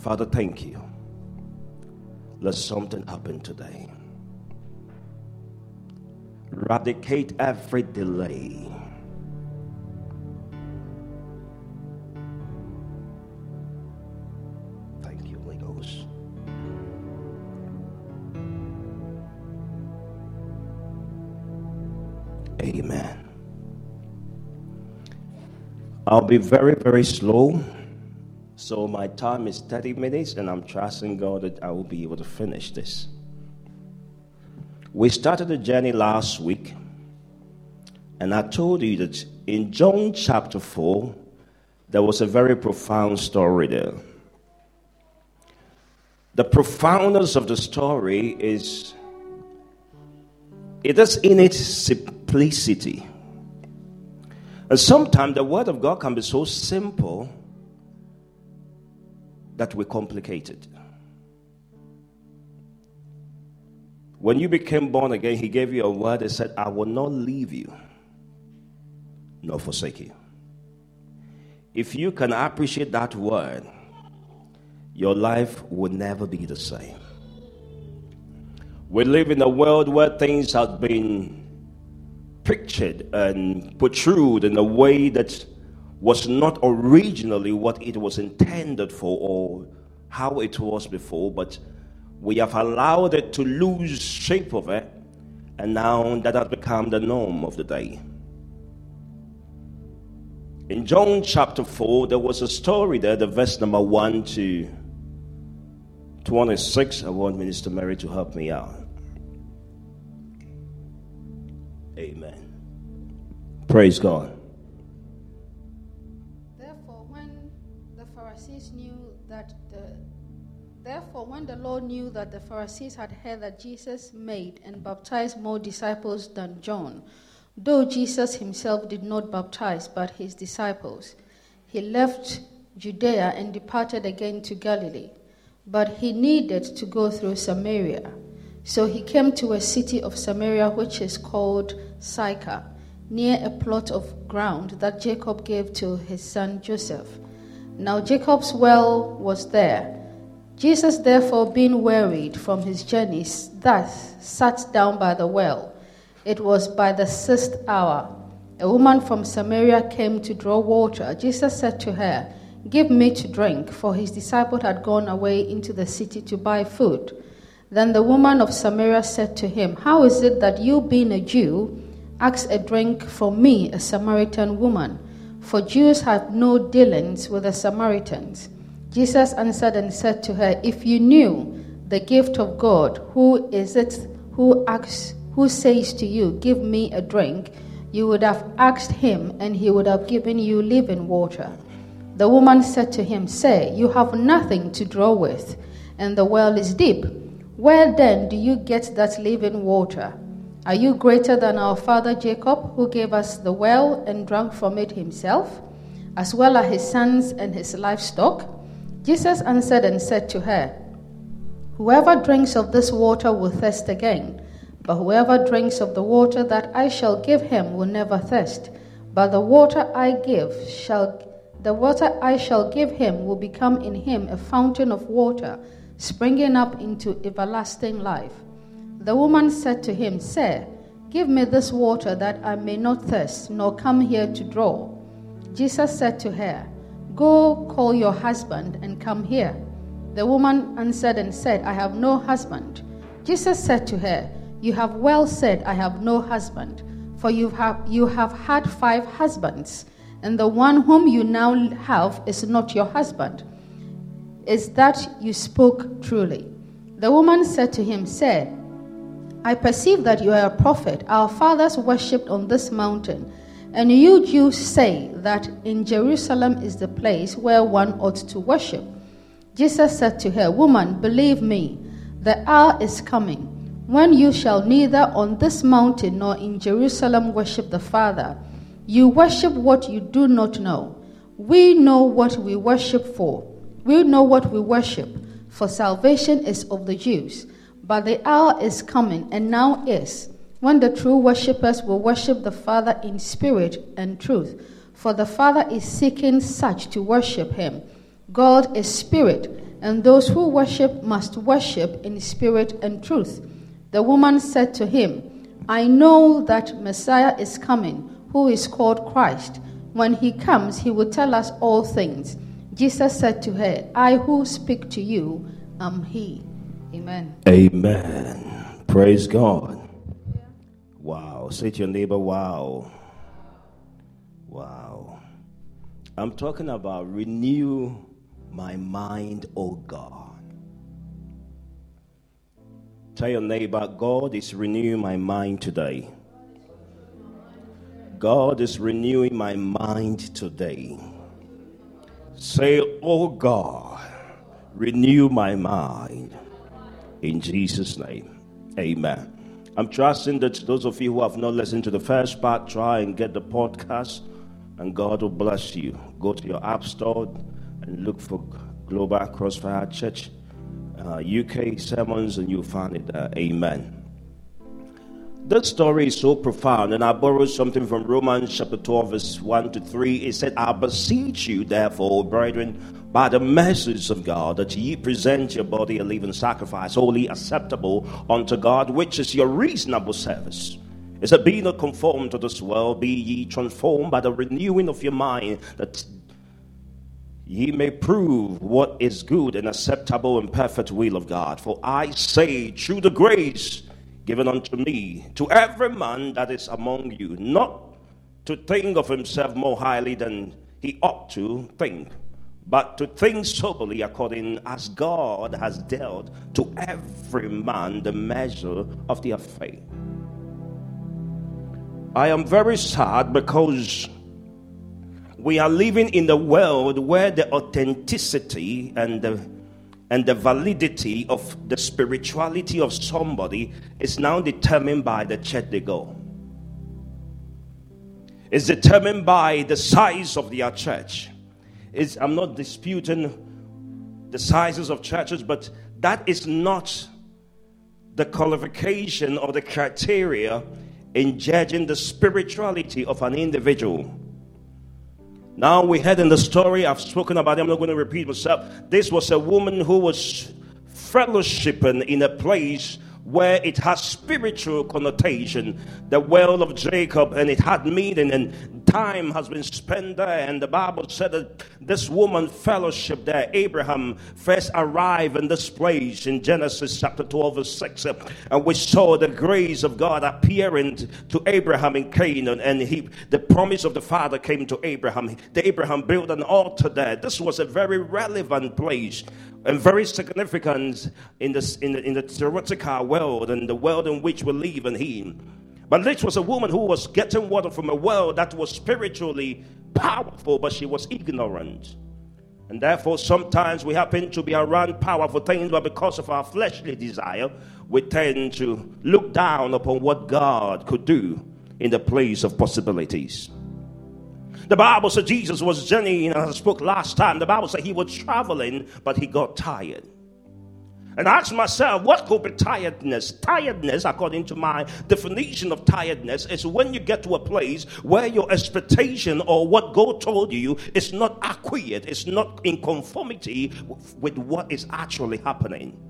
Father, thank you. Let something happen today. Eradicate every delay. Thank you, Holy Ghost. Amen. I'll be very, very slow. So my time is 30 minutes, and I'm trusting God that I will be able to finish this. We started the journey last week, and I told you that in John chapter 4, there was a very profound story there. The profoundness of the story is it is in its simplicity. And sometimes the word of God can be so simple that were complicated. When you became born again, He gave you a word that said, I will not leave you nor forsake you. If you can appreciate that word, your life will never be the same. We live in a world where things have been pictured and portrayed in a way that was not originally what it was intended for or how it was before, but we have allowed it to lose shape of it, and now that has become the norm of the day. In John chapter 4, there was a story there, the verse number 1 to 26. I want Minister Mary to help me out. Amen. Praise God. Therefore, when the Lord knew that the Pharisees had heard that Jesus made and baptized more disciples than John, though Jesus himself did not baptize but his disciples, he left Judea and departed again to Galilee. But he needed to go through Samaria. So he came to a city of Samaria which is called Sychar, near a plot of ground that Jacob gave to his son Joseph. Now Jacob's well was there. Jesus, therefore, being wearied from his journeys, thus sat down by the well. It was by the sixth hour. A woman from Samaria came to draw water. Jesus said to her, Give me to drink, for his disciple had gone away into the city to buy food. Then the woman of Samaria said to him, How is it that you, being a Jew, ask a drink from me, a Samaritan woman? For Jews have no dealings with the Samaritans. Jesus answered and said to her, If you knew the gift of God, who is it who asks, who says to you, Give me a drink, you would have asked him, and he would have given you living water. The woman said to him, Say, you have nothing to draw with, and the well is deep. Where then do you get that living water? Are you greater than our father Jacob, who gave us the well and drank from it himself, as well as his sons and his livestock? Jesus answered and said to her, Whoever drinks of this water will thirst again, but whoever drinks of the water that I shall give him will never thirst. But the water I give shall the water I shall give him will become in him a fountain of water, springing up into everlasting life. The woman said to him, Sir, give me this water that I may not thirst, nor come here to draw. Jesus said to her, Go call your husband and come here. The woman answered and said, I have no husband. Jesus said to her, You have well said, I have no husband, for you have, you have had five husbands, and the one whom you now have is not your husband. Is that you spoke truly? The woman said to him, Sir, I perceive that you are a prophet. Our fathers worshipped on this mountain. And you Jews say that in Jerusalem is the place where one ought to worship. Jesus said to her, Woman, believe me, the hour is coming when you shall neither on this mountain nor in Jerusalem worship the Father. You worship what you do not know. We know what we worship for. We know what we worship, for salvation is of the Jews. But the hour is coming, and now is, when the true worshippers will worship the Father in spirit and truth. For the Father is seeking such to worship him. God is spirit, and those who worship must worship in spirit and truth. The woman said to him, I know that Messiah is coming, who is called Christ. When he comes, he will tell us all things. Jesus said to her, I who speak to you am he. Amen. Amen. Praise God. Say to your neighbor, wow. Wow. I'm talking about renew my mind, O God. Tell your neighbor, God is renewing my mind today. God is renewing my mind today. Say, Oh God, renew my mind. In Jesus' name, amen. I'm trusting that those of you who have not listened to the first part, try and get the podcast, and God will bless you. Go to your app store and look for Global Crossfire Church uh, UK sermons, and you'll find it there. Amen. That story is so profound, and I borrowed something from Romans chapter 12, verse 1 to 3. It said, I beseech you, therefore, brethren, by the message of God, that ye present your body a living sacrifice, holy acceptable unto God, which is your reasonable service. Is It said, Be not conformed to this world, be ye transformed by the renewing of your mind, that ye may prove what is good and acceptable and perfect will of God. For I say, through the grace given unto me, to every man that is among you, not to think of himself more highly than he ought to think, but to think soberly according as God has dealt to every man the measure of their faith. I am very sad because we are living in a world where the authenticity and the and the validity of the spirituality of somebody is now determined by the church they go. It's determined by the size of their church. It's, I'm not disputing the sizes of churches, but that is not the qualification or the criteria in judging the spirituality of an individual. Now we heard in the story, I've spoken about it, I'm not going to repeat myself. This was a woman who was fellowshipping in a place where it has spiritual connotation, the well of Jacob, and it had meaning, and time has been spent there. And the Bible said that this woman fellowship there, Abraham first arrived in this place in Genesis chapter 12, verse 6, uh, and we saw the grace of God appearing to Abraham in Canaan, and he the promise of the Father came to Abraham. The Abraham built an altar there. This was a very relevant place and very significant in, in, the, in the theoretical world and the world in which we live in Him. But this was a woman who was getting water from a well that was spiritually powerful, but she was ignorant. And therefore, sometimes we happen to be around powerful things, but because of our fleshly desire, we tend to look down upon what God could do in the place of possibilities. The Bible said Jesus was journeying, as I spoke last time. The Bible said he was traveling, but he got tired. And I myself, what could be tiredness? Tiredness, according to my definition of tiredness, is when you get to a place where your expectation or what God told you is not accurate, it's not in conformity with what is actually happening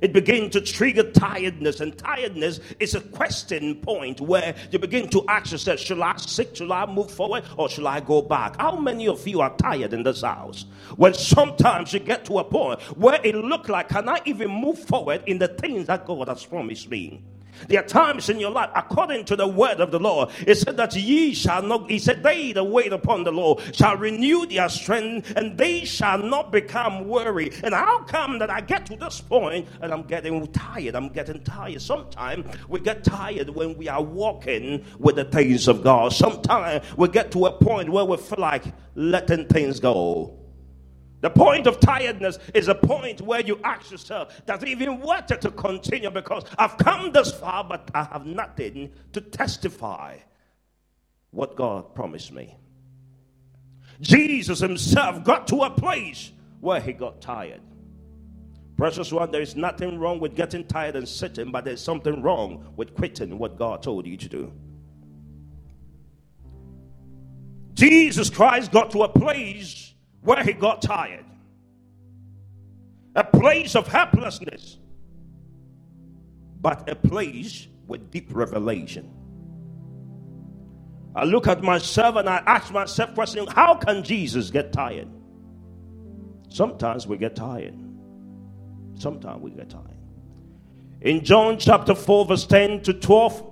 it begins to trigger tiredness, and tiredness is a question point where you begin to ask yourself, Shall I sit? Shall I move forward? Or shall I go back? How many of you are tired in this house? When sometimes you get to a point where it looks like, Can I even move forward in the things that God has promised me? There are times in your life, according to the word of the Lord, it said that ye shall not, he said, they that wait upon the Lord shall renew their strength and they shall not become weary. And how come that I get to this point and I'm getting tired? I'm getting tired. Sometimes we get tired when we are walking with the things of God. Sometimes we get to a point where we feel like letting things go. The point of tiredness is a point where you ask yourself, does it even worth it to continue? Because I've come this far, but I have nothing to testify what God promised me. Jesus himself got to a place where he got tired. Precious one, there is nothing wrong with getting tired and sitting, but there's something wrong with quitting what God told you to do. Jesus Christ got to a place where he got tired. a place of helplessness, but a place with deep revelation. I look at myself and I ask myself question, how can Jesus get tired? Sometimes we get tired. Sometimes we get tired. In John chapter 4, verse 10 to 12,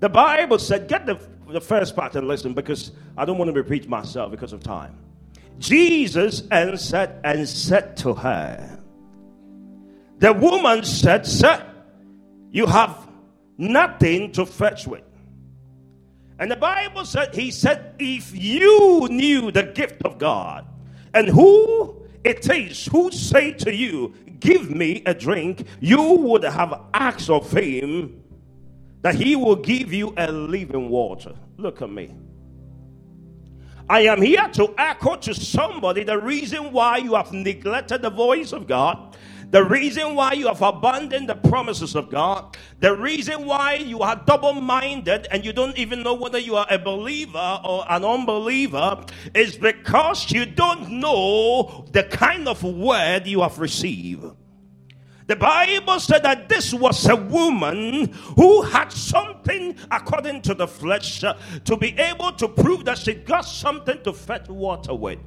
the Bible said, get the, the first part and listen because I don't want to repeat myself because of time. Jesus answered and said to her, The woman said, Sir, you have nothing to fetch with. And the Bible said, He said, If you knew the gift of God and who it is who say to you, Give me a drink, you would have asked of him that he will give you a living water. Look at me. I am here to echo to somebody the reason why you have neglected the voice of God, the reason why you have abandoned the promises of God, the reason why you are double minded and you don't even know whether you are a believer or an unbeliever is because you don't know the kind of word you have received. The Bible said that this was a woman who had something according to the flesh uh, to be able to prove that she got something to fetch water with.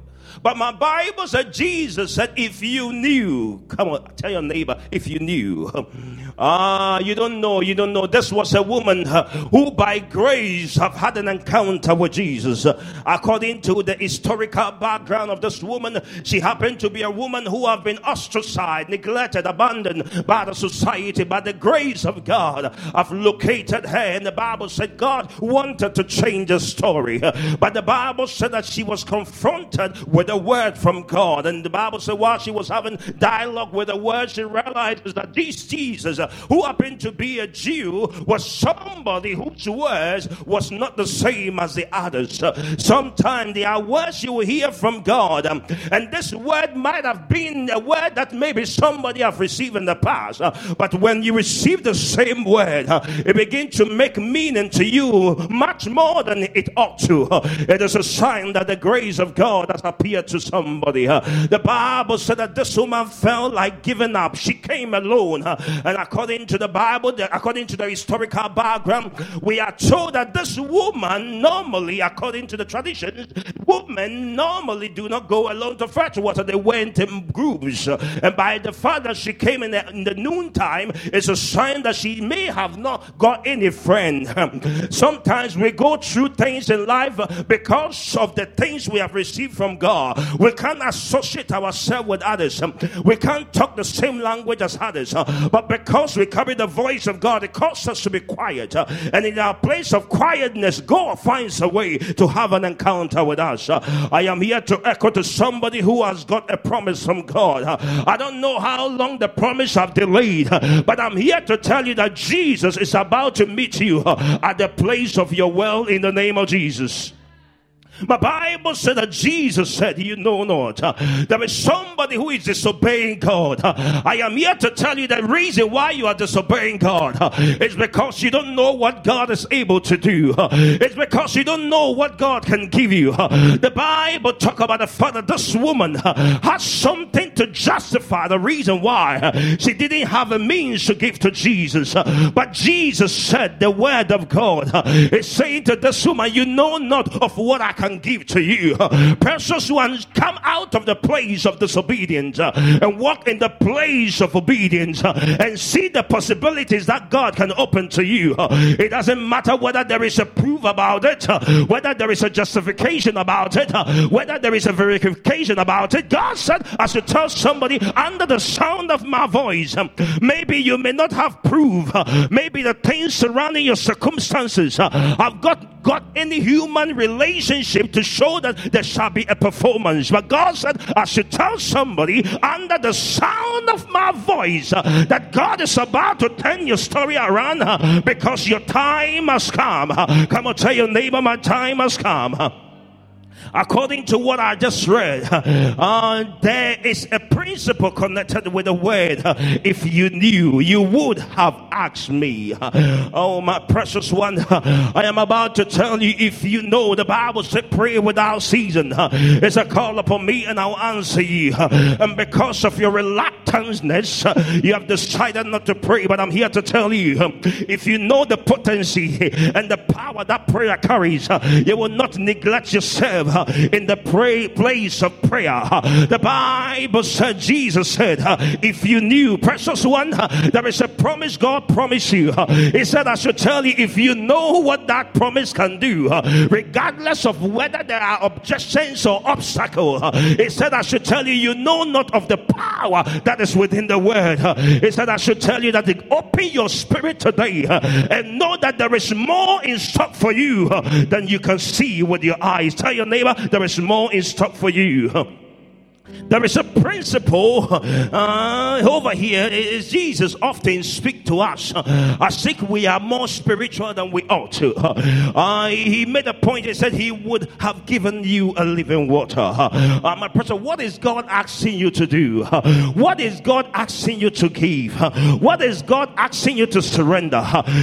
But my Bible said, Jesus said, if you knew, come on, tell your neighbor, if you knew. Ah, you don't know, you don't know. This was a woman uh, who by grace have had an encounter with Jesus. Uh, according to the historical background of this woman, she happened to be a woman who have been ostracized, neglected, abandoned by the society, by the grace of God. I've located her and the Bible said God wanted to change the story. But the Bible said that she was confronted with a word from God. And the Bible said while she was having dialogue with the word, she realized that this Jesus, uh, who happened to be a Jew, was somebody whose words was not the same as the others. Uh, sometimes there are words you hear from God, um, and this word might have been a word that maybe somebody have received in the past. Uh, but when you receive the same word, it begins to make meaning to you much more than it ought to. It is a sign that the grace of God has appear to somebody. The Bible said that this woman felt like giving up. She came alone. And according to the Bible, according to the historical background, we are told that this woman normally, according to the traditions, women normally do not go alone to fetch water. They went in groups. And by the fact that she came in the, in the noontime, it's a sign that she may have not got any friend. Sometimes we go through things in life because of the things we have received from God. We can't associate ourselves with others. We can't talk the same language as others. But because we carry the voice of God, it causes us to be quiet. And in our place of quietness, God finds a way to have an encounter with us. I am here to echo to somebody who has got a promise from God. I don't know how long the promise I've delayed, but I'm here to tell you that Jesus is about to meet you at the place of your well in the name of Jesus. My Bible said that Jesus said, You know not. Uh, there is somebody who is disobeying God. Uh, I am here to tell you the reason why you are disobeying God uh, is because you don't know what God is able to do. It's because you don't know what God can give you. The Bible talk about the father. This woman has something to justify the reason why she didn't have a means to give to Jesus. But Jesus said the word of God is saying to this woman, You know not of what I can can give to you. Precious ones, come out of the place of disobedience uh, and walk in the place of obedience uh, and see the possibilities that God can open to you. It doesn't matter whether there is a proof about it, uh, whether there is a justification about it, whether there is a verification about it. God said, I should tell somebody under the sound of my voice, um, maybe you may not have proof, maybe the things surrounding your circumstances have got, got any human relationship to show that there shall be a performance. But God said, I should tell somebody under the sound of my voice uh, that God is about to turn your story around uh, because your time has come. Uh, come on, tell your neighbor, my time has come. According to what I just read, uh, there is a principle connected with the word. If you knew, you would have asked me. Oh, my precious one, I am about to tell you if you know the Bible said, pray without season. It's a call upon me and I'll answer you. And because of your reluctance, you have decided not to pray. But I'm here to tell you if you know the potency and the power that prayer carries, you will not neglect yourself in the pray, place of prayer. The Bible said, Jesus said, if you knew, precious one, there is a promise God promised you. He said, I should tell you, if you know what that promise can do, regardless of whether there are objections or obstacles, he said, I should tell you, you know not of the power that is within the word. He said, I should tell you that open your spirit today and know that there is more in stock for you than you can see with your eyes. Tell your neighbor, there is more in stock for you. There is a principle uh, over here. Is Jesus often speak to us I think we are more spiritual than we ought to. Uh, he made a point. He said he would have given you a living water. Uh, my person, what is God asking you to do? What is God asking you to give? What is God asking you to surrender?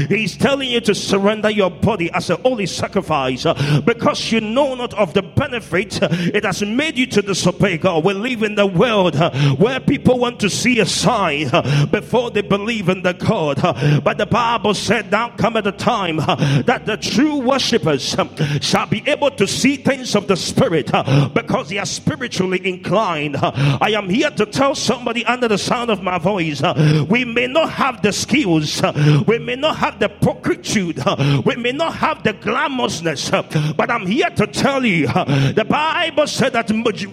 He's telling you to surrender your body as a holy sacrifice because you know not of the benefit it has made you to disobey God. We live in the world uh, where people want to see a sign uh, before they believe in the God. Uh, but the Bible said, Now come at the time that the true worshippers um, shall be able to see things of the Spirit because they are spiritually inclined. I am here to tell somebody under the sound of my voice we may not have the skills, we may not have the pulchritude, we may not have the glamorousness, but I'm here to tell you the Bible said that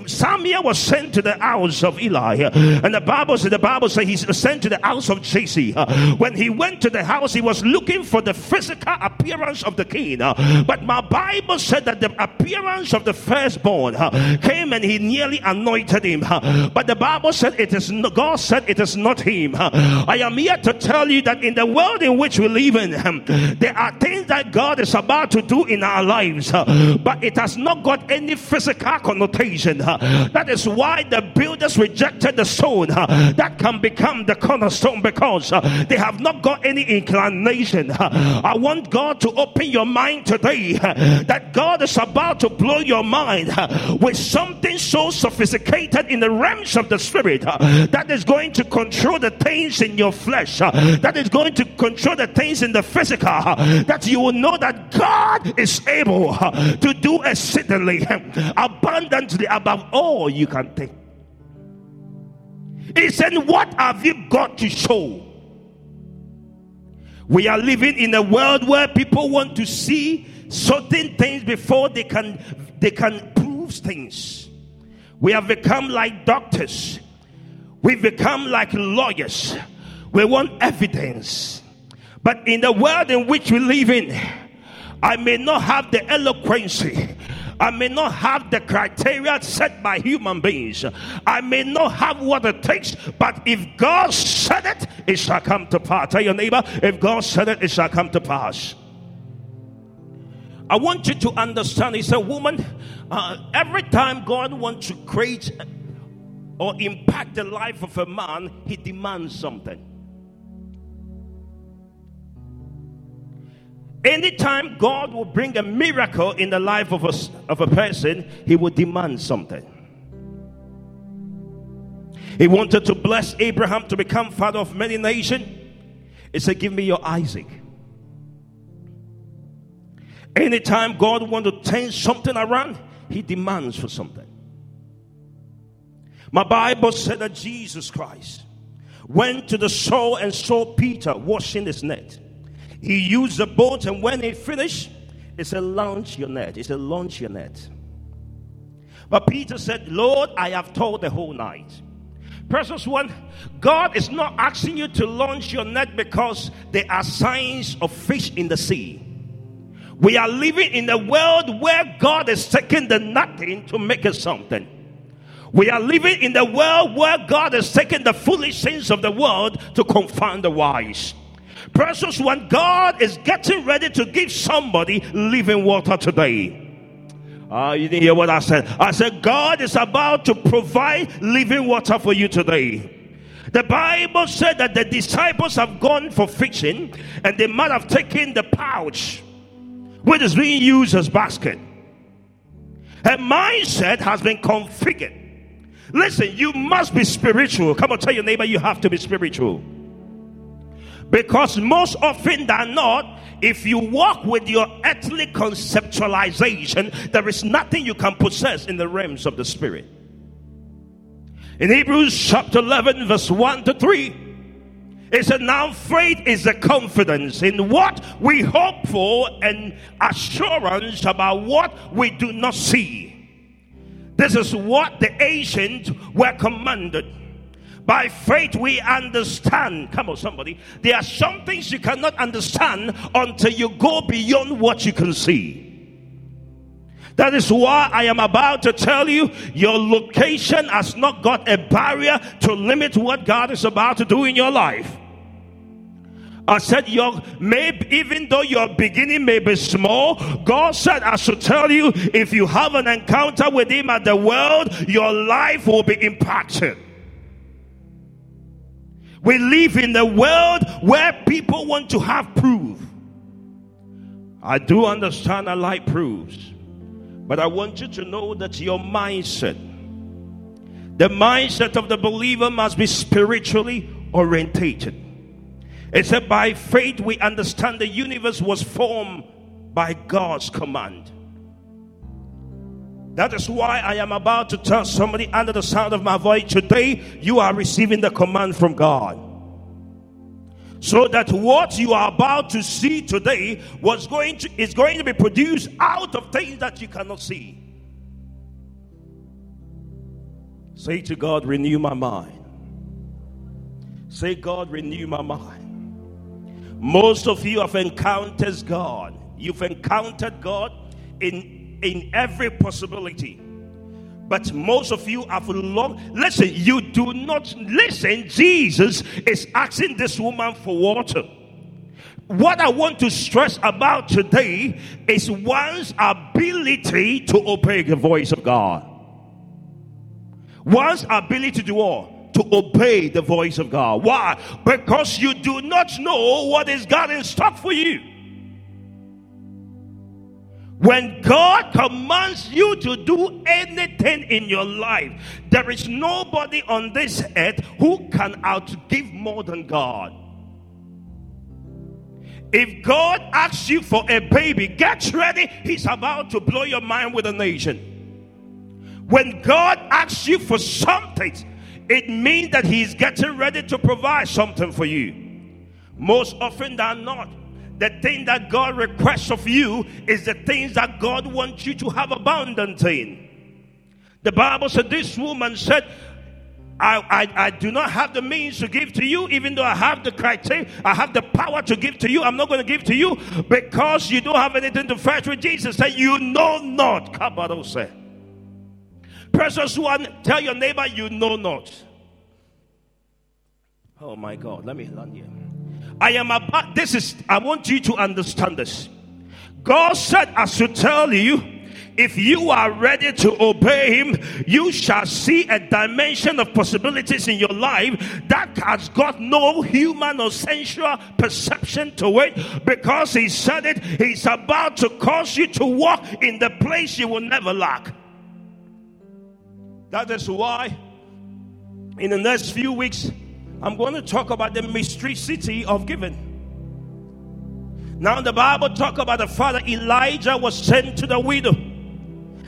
Samuel was sent to the house of Eli, and the Bible said the Bible said he sent to the house of Jesse. When he went to the house, he was looking for the physical appearance of the king, but my Bible said that the appearance of the firstborn came and he nearly anointed him. But the Bible said it is God said it is not him. I am here to tell you that in the world in which we live in, there are things that God is about to do in our lives, but it has not got any physical connotation. That is the builders rejected the stone that can become the cornerstone because they have not got any inclination. I want God to open your mind today that God is about to blow your mind with something so sophisticated in the realms of the spirit that is going to control the things in your flesh, that is going to control the things in the physical, that you will know that God is able to do exceedingly abundantly above all you can think. He said, What have you got to show? We are living in a world where people want to see certain things before they can they can prove things. We have become like doctors. We've become like lawyers. We want evidence. But in the world in which we live in, I may not have the eloquence. I may not have the criteria set by human beings. I may not have what it takes, but if God said it, it shall come to pass. Tell your neighbor, if God said it, it shall come to pass. I want you to understand. He said, Woman, uh, every time God wants to create or impact the life of a man, he demands something. Anytime God will bring a miracle in the life of a, of a person, he will demand something. He wanted to bless Abraham to become father of many nations. He said, Give me your Isaac. Anytime God wants to turn something around, he demands for something. My Bible said that Jesus Christ went to the shore and saw Peter washing his net. He used the boat, and when he finished, he said, Launch your net. He said, Launch your net. But Peter said, Lord, I have told the whole night. Precious one, God is not asking you to launch your net because there are signs of fish in the sea. We are living in a world where God is taking the nothing to make it something. We are living in the world where God is taking the foolish things of the world to confound the wise. Precious one, God is getting ready to give somebody living water today. Uh, you didn't hear what I said. I said, God is about to provide living water for you today. The Bible said that the disciples have gone for fishing and they might have taken the pouch which is being used as basket. Her mindset has been configured. Listen, you must be spiritual. Come on, tell your neighbor you have to be spiritual. Because most often than not, if you walk with your earthly conceptualization, there is nothing you can possess in the realms of the spirit. In Hebrews chapter 11, verse 1 to 3, it said, Now faith is the confidence in what we hope for and assurance about what we do not see. This is what the ancients were commanded. By faith, we understand. Come on, somebody. There are some things you cannot understand until you go beyond what you can see. That is why I am about to tell you your location has not got a barrier to limit what God is about to do in your life. I said, your may even though your beginning may be small, God said, I should tell you, if you have an encounter with Him at the world, your life will be impacted. We live in a world where people want to have proof. I do understand I like proofs, but I want you to know that your mindset, the mindset of the believer must be spiritually orientated. It said, By faith we understand the universe was formed by God's command. That is why I am about to tell somebody under the sound of my voice today, you are receiving the command from God. So that what you are about to see today was going to is going to be produced out of things that you cannot see. Say to God, renew my mind. Say, God, renew my mind. Most of you have encountered God. You've encountered God in, in every possibility. But most of you have long. Listen, you do not listen. Jesus is asking this woman for water. What I want to stress about today is one's ability to obey the voice of God. One's ability to do all to obey the voice of God. Why? Because you do not know what is God in stock for you. When God commands you to do anything in your life, there is nobody on this earth who can outgive more than God. If God asks you for a baby, get ready. He's about to blow your mind with a nation. When God asks you for something, it means that He's getting ready to provide something for you. Most often than not, the thing that God requests of you is the things that God wants you to have abundance in. The Bible said, This woman said, I, I, I, do not have the means to give to you, even though I have the criteria, I have the power to give to you. I'm not going to give to you because you don't have anything to fetch with Jesus. Say, You know not. Kabbalah said. Precious one, tell your neighbor you know not. Oh my God, let me land here. I am about this is I want you to understand this. God said, I should tell you, if you are ready to obey Him, you shall see a dimension of possibilities in your life that has got no human or sensual perception to it because He said it. He's about to cause you to walk in the place you will never lack. That is why, in the next few weeks, I'm going to talk about the mystery city of giving. Now, the Bible talk about the father Elijah was sent to the widow,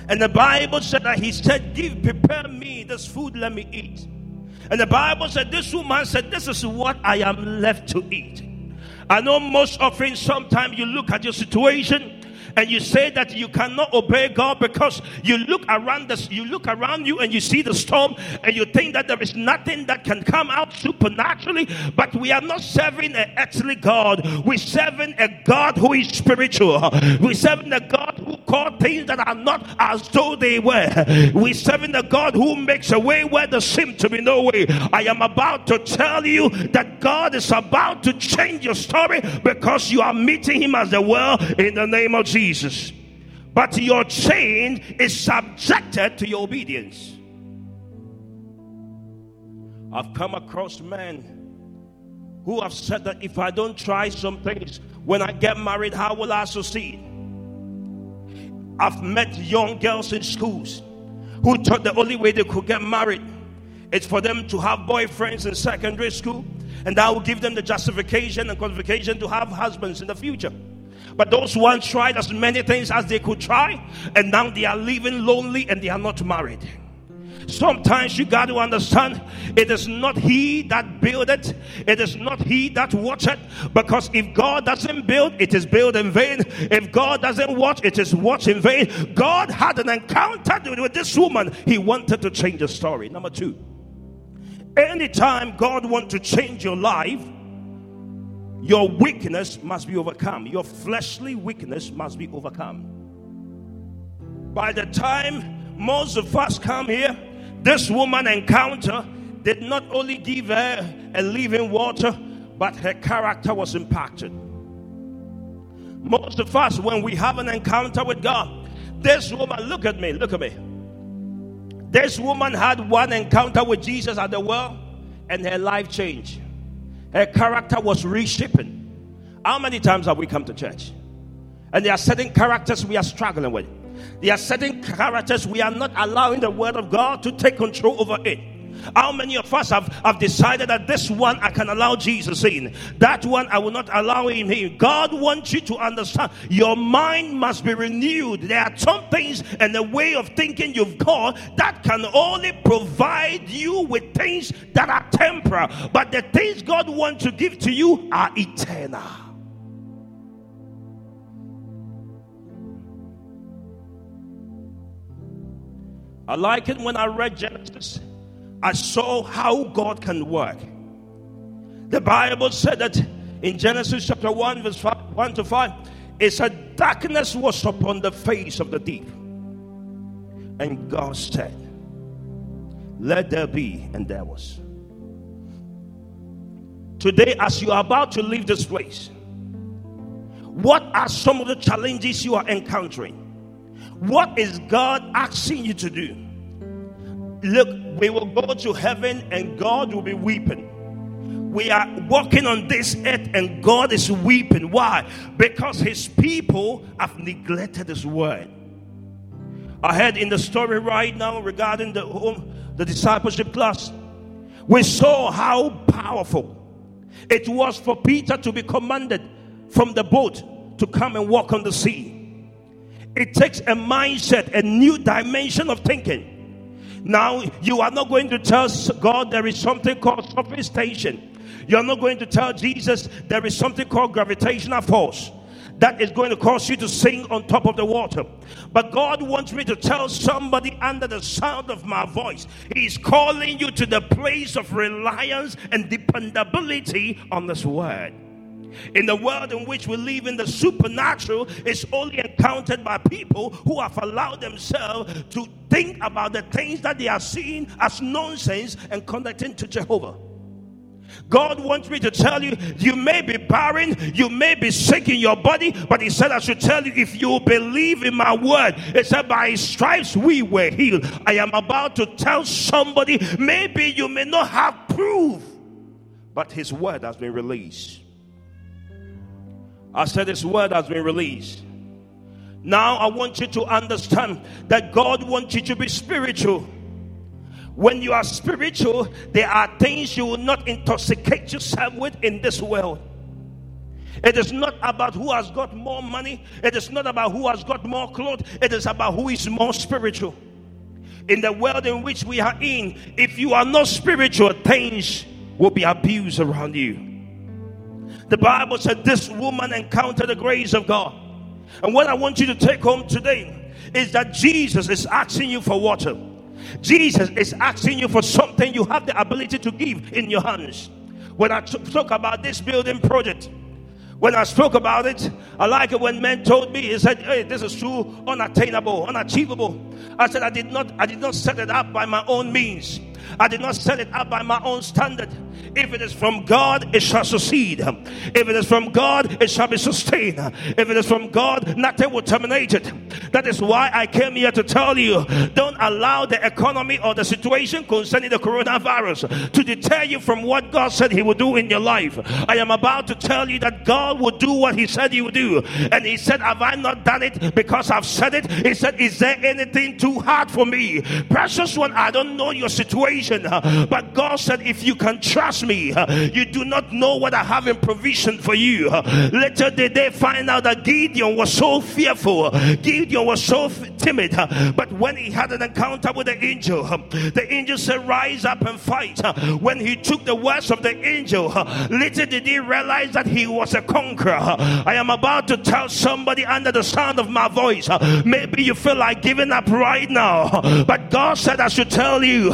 and the Bible said that he said, "Give, prepare me this food, let me eat." And the Bible said, "This woman said, this is what I am left to eat." I know most often, sometimes you look at your situation and you say that you cannot obey God because you look around this, you look around you and you see the storm and you think that there is nothing that can come out supernaturally, but we are not serving an earthly God. We're serving a God who is spiritual. We're serving a God who called things that are not as though they were. We're serving a God who makes a way where there seems to be no way. I am about to tell you that God is about to change your story because you are meeting Him as the world in the name of Jesus. Jesus. but your change is subjected to your obedience. I've come across men who have said that if I don't try some things, when I get married, how will I succeed? I've met young girls in schools who thought the only way they could get married is for them to have boyfriends in secondary school, and that will give them the justification and qualification to have husbands in the future. But those ones tried as many things as they could try, and now they are living lonely and they are not married. Sometimes you got to understand it is not he that buildeth, it is not he that watcheth. Because if God doesn't build, it is built in vain. If God doesn't watch, it is watched in vain. God had an encounter with this woman, he wanted to change the story. Number two, anytime God wants to change your life, your weakness must be overcome. Your fleshly weakness must be overcome. By the time most of us come here, this woman encounter did not only give her a living water, but her character was impacted. Most of us, when we have an encounter with God, this woman, look at me, look at me. This woman had one encounter with Jesus at the well, and her life changed. Her character was reshaping. How many times have we come to church? And there are certain characters we are struggling with. There are certain characters we are not allowing the word of God to take control over it. How many of us have, have decided that this one I can allow Jesus in? That one I will not allow him in. God wants you to understand your mind must be renewed. There are some things and the way of thinking you've got that can only provide you with things that are temporal, but the things God wants to give to you are eternal. I like it when I read Genesis. I saw how God can work. The Bible said that in Genesis chapter 1, verse 5, 1 to 5, it said, Darkness was upon the face of the deep. And God said, Let there be, and there was. Today, as you are about to leave this place, what are some of the challenges you are encountering? What is God asking you to do? Look, we will go to heaven and God will be weeping. We are walking on this earth and God is weeping. Why? Because his people have neglected his word. I heard in the story right now regarding the home, the discipleship class. We saw how powerful it was for Peter to be commanded from the boat to come and walk on the sea. It takes a mindset, a new dimension of thinking. Now, you are not going to tell God there is something called sophistication. You're not going to tell Jesus there is something called gravitational force that is going to cause you to sing on top of the water. But God wants me to tell somebody under the sound of my voice, He's calling you to the place of reliance and dependability on this word. In the world in which we live in, the supernatural is only encountered by people who have allowed themselves to think about the things that they are seeing as nonsense and connecting to Jehovah. God wants me to tell you, you may be barren, you may be sick in your body, but He said, I should tell you, if you believe in my word, it said, by His stripes we were healed. I am about to tell somebody, maybe you may not have proof, but His word has been released. I said His word has been released. Now I want you to understand that God wants you to be spiritual. When you are spiritual, there are things you will not intoxicate yourself with in this world. It is not about who has got more money. It is not about who has got more clothes. It is about who is more spiritual. In the world in which we are in, if you are not spiritual, things will be abused around you. The Bible said this woman encountered the grace of God. And what I want you to take home today is that Jesus is asking you for water. Jesus is asking you for something you have the ability to give in your hands. When I t- talk about this building project, when I spoke about it, I like it when men told me, he said, Hey, this is too unattainable, unachievable. I said, I did not, I did not set it up by my own means. I did not set it up by my own standard. If it is from God, it shall succeed. If it is from God, it shall be sustained. If it is from God, nothing will terminate it. That is why I came here to tell you don't allow the economy or the situation concerning the coronavirus to deter you from what God said He would do in your life. I am about to tell you that God will do what He said He would do. And He said, Have I not done it because I've said it? He said, Is there anything too hard for me? Precious one, I don't know your situation, but God said, If you can trust me, you do not know what I have in provision for you. Later did they find out that Gideon was so fearful, Gideon was so timid, but when he had an encounter with the angel, the angel said, Rise up and fight. When he took the words of the angel, little did he realize that he was a conqueror. I am about to tell somebody under the sound of my voice, maybe you feel like giving up right now, but God said, I should tell you,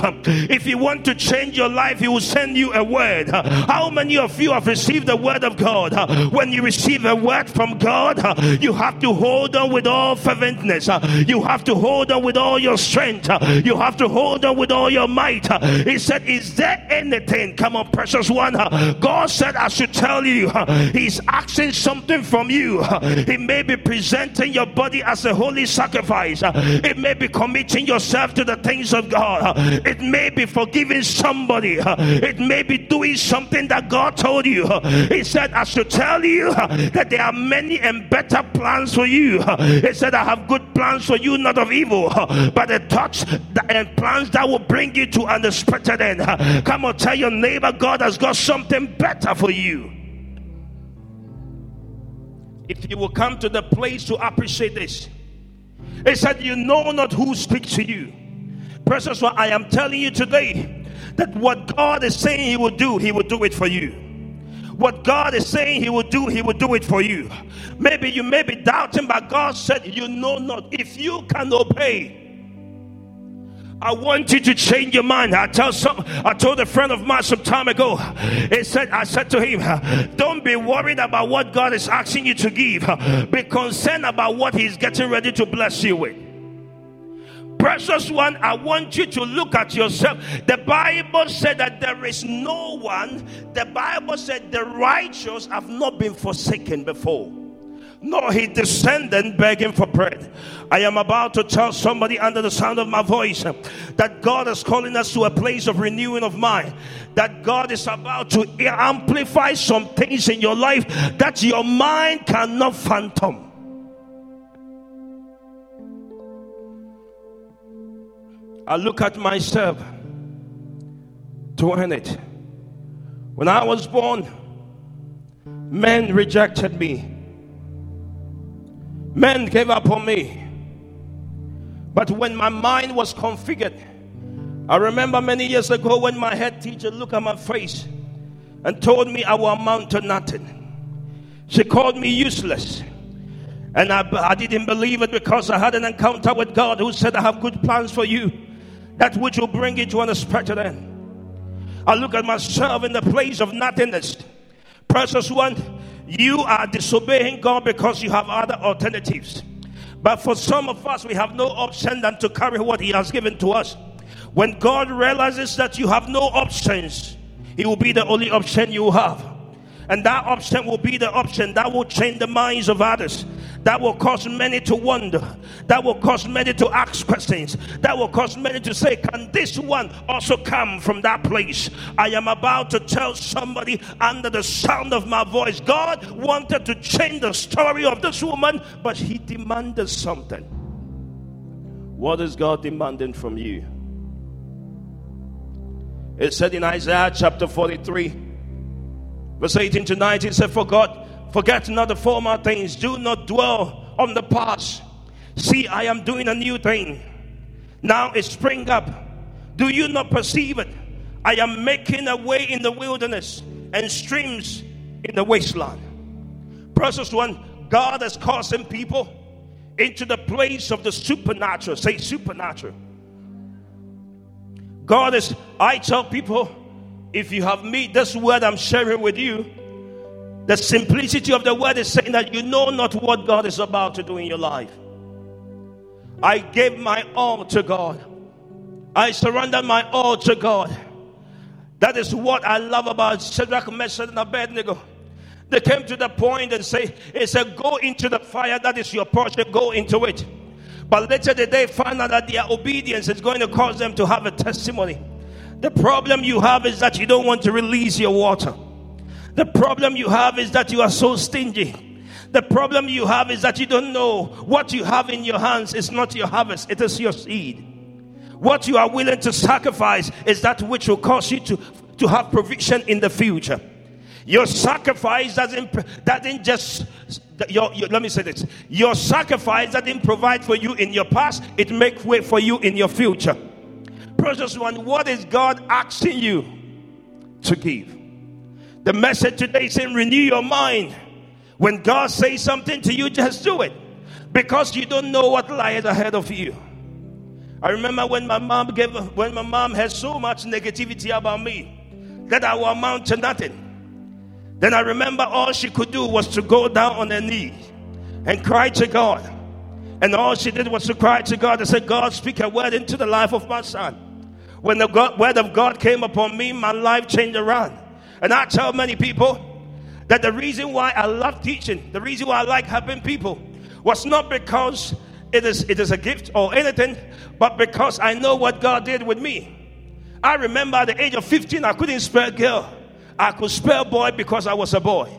if you want to change your life, He will send you a word. How many of you have received the word of God? When you receive a word from God, you have to hold on with all ferventness. You have to hold on with all your strength. You have to hold on with all your might. He said, Is there anything? Come on, precious one. God said, I should tell you, He's asking something from you. He may be presenting your body as a holy sacrifice, it may be committing yourself to the things of God, it may be forgiving somebody, it may be doing something that God told you. He said, I should tell you that there are many and better plans for you. He said, I have good plans for you, not of evil, but the thoughts and plans that will bring you to unexpected end. Come on, tell your neighbor, God has got something better for you. If you will come to the place to appreciate this, he said, You know not who speaks to you. Precious one, I am telling you today that what God is saying He will do, He will do it for you. What God is saying He will do, He will do it for you. Maybe you may be doubting, but God said, You know not. If you can obey, I want you to change your mind. I tell some I told a friend of mine some time ago. He said, I said to him, Don't be worried about what God is asking you to give. Be concerned about what He's getting ready to bless you with. Precious one, I want you to look at yourself. The Bible said that there is no one, the Bible said the righteous have not been forsaken before nor he descended begging for bread. I am about to tell somebody under the sound of my voice that God is calling us to a place of renewing of mind. That God is about to amplify some things in your life that your mind cannot fathom. I look at myself to earn it. When I was born, men rejected me. Men gave up on me. But when my mind was configured, I remember many years ago when my head teacher looked at my face and told me I will amount to nothing. She called me useless. And I, I didn't believe it because I had an encounter with God who said, I have good plans for you, that which will bring you to an expected end. I look at myself in the place of nothingness. Precious one, you are disobeying God because you have other alternatives. But for some of us, we have no option than to carry what He has given to us. When God realizes that you have no options, He will be the only option you have. And that option will be the option that will change the minds of others. That will cause many to wonder. That will cause many to ask questions. That will cause many to say, Can this one also come from that place? I am about to tell somebody under the sound of my voice God wanted to change the story of this woman, but he demanded something. What is God demanding from you? It said in Isaiah chapter 43 Verse 18 to 19 it said, For God, forget not the former things, do not dwell on the past. See, I am doing a new thing. Now it spring up. Do you not perceive it? I am making a way in the wilderness and streams in the wasteland. Precious one, God has causing people into the place of the supernatural. Say supernatural. God is, I tell people, if you have me, this word I'm sharing with you, the simplicity of the word is saying that you know not what God is about to do in your life. I gave my all to God. I surrendered my all to God. That is what I love about Shadrach, Meshach, and Abednego. They came to the point and say, "It said, go into the fire. That is your portion. Go into it." But later they found out that their obedience is going to cause them to have a testimony. The problem you have is that you don't want to release your water. The problem you have is that you are so stingy. The problem you have is that you don't know what you have in your hands is not your harvest, it is your seed. What you are willing to sacrifice is that which will cause you to, to have provision in the future. Your sacrifice doesn't doesn't just your, your, let me say this. Your sacrifice doesn't provide for you in your past, it makes way for you in your future. Precious one, what is God asking you to give? The message today is saying renew your mind. When God says something to you, just do it. Because you don't know what lies ahead of you. I remember when my mom gave when my mom had so much negativity about me that I will amount to nothing. Then I remember all she could do was to go down on her knees and cry to God. And all she did was to cry to God and say, God, speak a word into the life of my son. When the God, word of God came upon me, my life changed around. And I tell many people that the reason why I love teaching, the reason why I like helping people, was not because it is, it is a gift or anything, but because I know what God did with me. I remember at the age of 15, I couldn't spell girl. I could spell boy because I was a boy.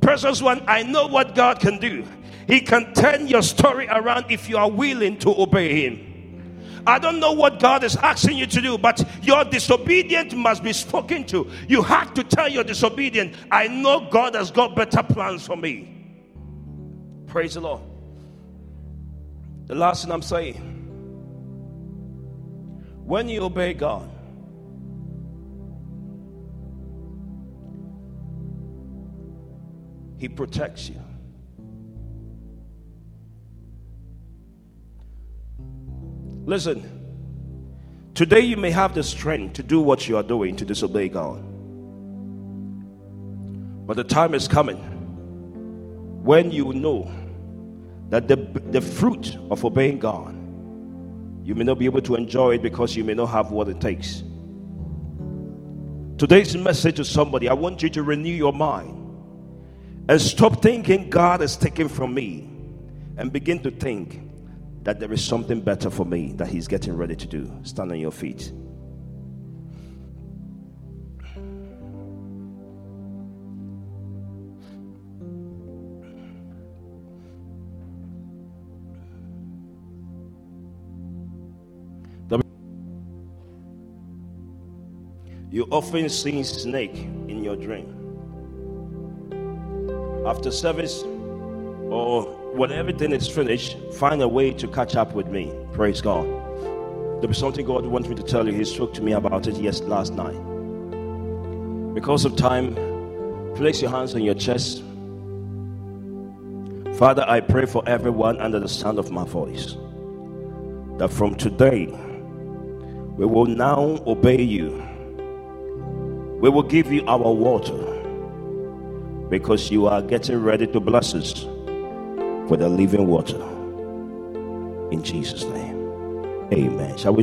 Precious one, I know what God can do. He can turn your story around if you are willing to obey Him. I don't know what God is asking you to do, but your disobedience must be spoken to. You have to tell your disobedient, I know God has got better plans for me. Praise the Lord. The last thing I'm saying when you obey God, He protects you. Listen, today you may have the strength to do what you are doing to disobey God. But the time is coming when you know that the, the fruit of obeying God, you may not be able to enjoy it because you may not have what it takes. Today's message to somebody I want you to renew your mind and stop thinking God is taking from me and begin to think that there is something better for me that He's getting ready to do. Stand on your feet. You often see snake in your dream after service or when everything is finished, find a way to catch up with me. Praise God. There was something God wants me to tell you. He spoke to me about it yes last night. Because of time, place your hands on your chest. Father, I pray for everyone under the sound of my voice that from today we will now obey you. We will give you our water because you are getting ready to bless us for the living water. In Jesus' name, amen. Shall we?